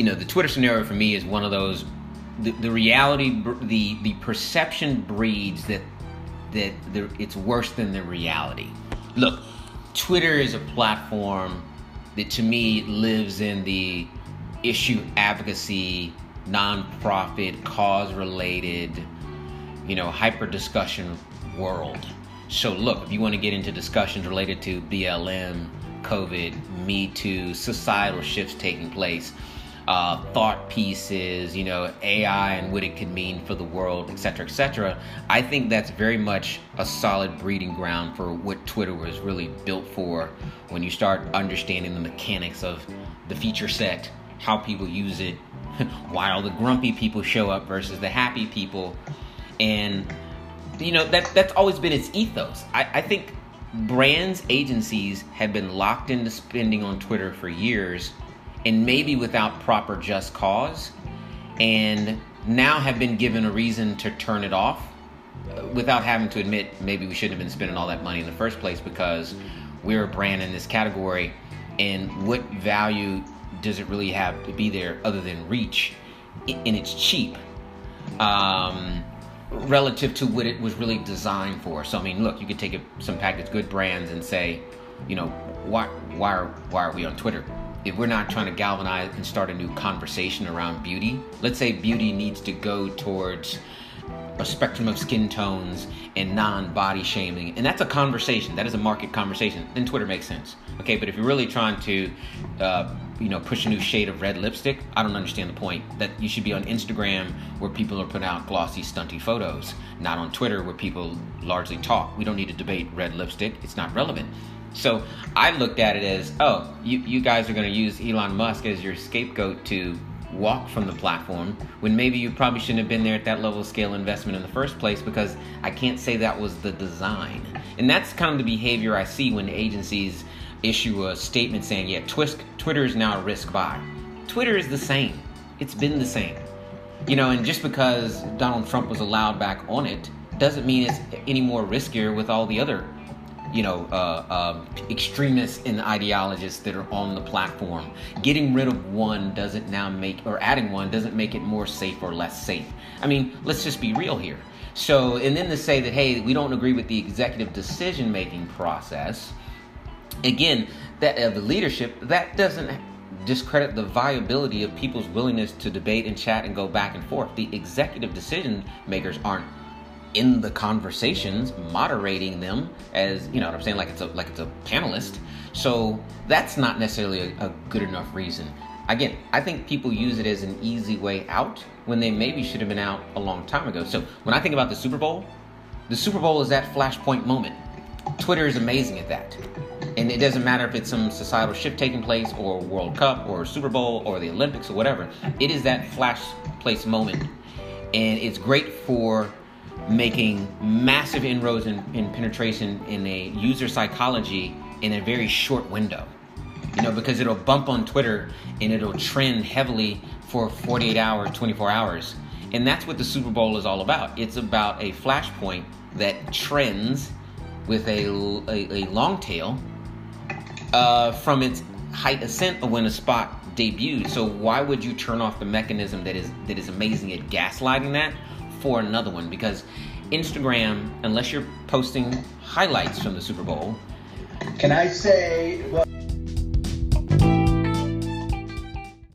you know, the Twitter scenario for me is one of those. The, the reality, the the perception breeds that that it's worse than the reality. Look, Twitter is a platform that to me lives in the issue advocacy, nonprofit, cause related, you know, hyper discussion world. So, look, if you want to get into discussions related to BLM, COVID, Me Too, societal shifts taking place, uh, thought pieces, you know, AI and what it could mean for the world, etc., etc. I think that's very much a solid breeding ground for what Twitter was really built for when you start understanding the mechanics of the feature set, how people use it, why all the grumpy people show up versus the happy people, and you know that that's always been its ethos. I, I think brands, agencies have been locked into spending on Twitter for years and maybe without proper just cause, and now have been given a reason to turn it off uh, without having to admit maybe we shouldn't have been spending all that money in the first place because we're a brand in this category and what value does it really have to be there other than reach? And it's cheap um, relative to what it was really designed for. So i mean look you could take some packaged good brands and say you know why why are, why are we on twitter if we're not trying to galvanize and start a new conversation around beauty, let's say beauty needs to go towards a spectrum of skin tones and non-body shaming. And that's a conversation. That is a market conversation. Then twitter makes sense. Okay but if you're really trying to uh, you know push a new shade of red lipstick i don't understand the point that you should be on instagram where people are putting out glossy stunty photos not on twitter where people largely talk. We don't need to debate red lipstick. It's not relevant so I looked at it as, oh, you, you guys are going to use Elon Musk as your scapegoat to walk from the platform when maybe you probably shouldn't have been there at that level of scale investment in the first place because I can't say that was the design. And that's kind of the behavior I see when agencies issue a statement saying, yeah, Twitter is now a risk buy. Twitter is the same. It's been the same. You know, and just because Donald Trump was allowed back on it doesn't mean it's any more riskier with all the other you know, uh, uh, extremists and ideologists that are on the platform. Getting rid of one doesn't now make, or adding one doesn't make it more safe or less safe. I mean, let's just be real here. So, and then to say that, hey, we don't agree with the executive decision making process, again, that of uh, the leadership, that doesn't discredit the viability of people's willingness to debate and chat and go back and forth. The executive decision makers aren't in the conversations, moderating them as you know what I'm saying, like it's a like it's a panelist. So that's not necessarily a, a good enough reason. Again, I think people use it as an easy way out when they maybe should have been out a long time ago. So when I think about the Super Bowl, the Super Bowl is that flashpoint moment. Twitter is amazing at that. And it doesn't matter if it's some societal shift taking place or World Cup or Super Bowl or the Olympics or whatever. It is that flash place moment. And it's great for making massive inroads in, in penetration in a user psychology in a very short window. You know, because it'll bump on Twitter and it'll trend heavily for 48 hours, 24 hours. And that's what the Super Bowl is all about. It's about a flashpoint that trends with a, a, a long tail uh, from its height ascent of when a spot debuted. So why would you turn off the mechanism that is that is amazing at gaslighting that for another one because Instagram, unless you're posting highlights from the Super Bowl. Can I say, well,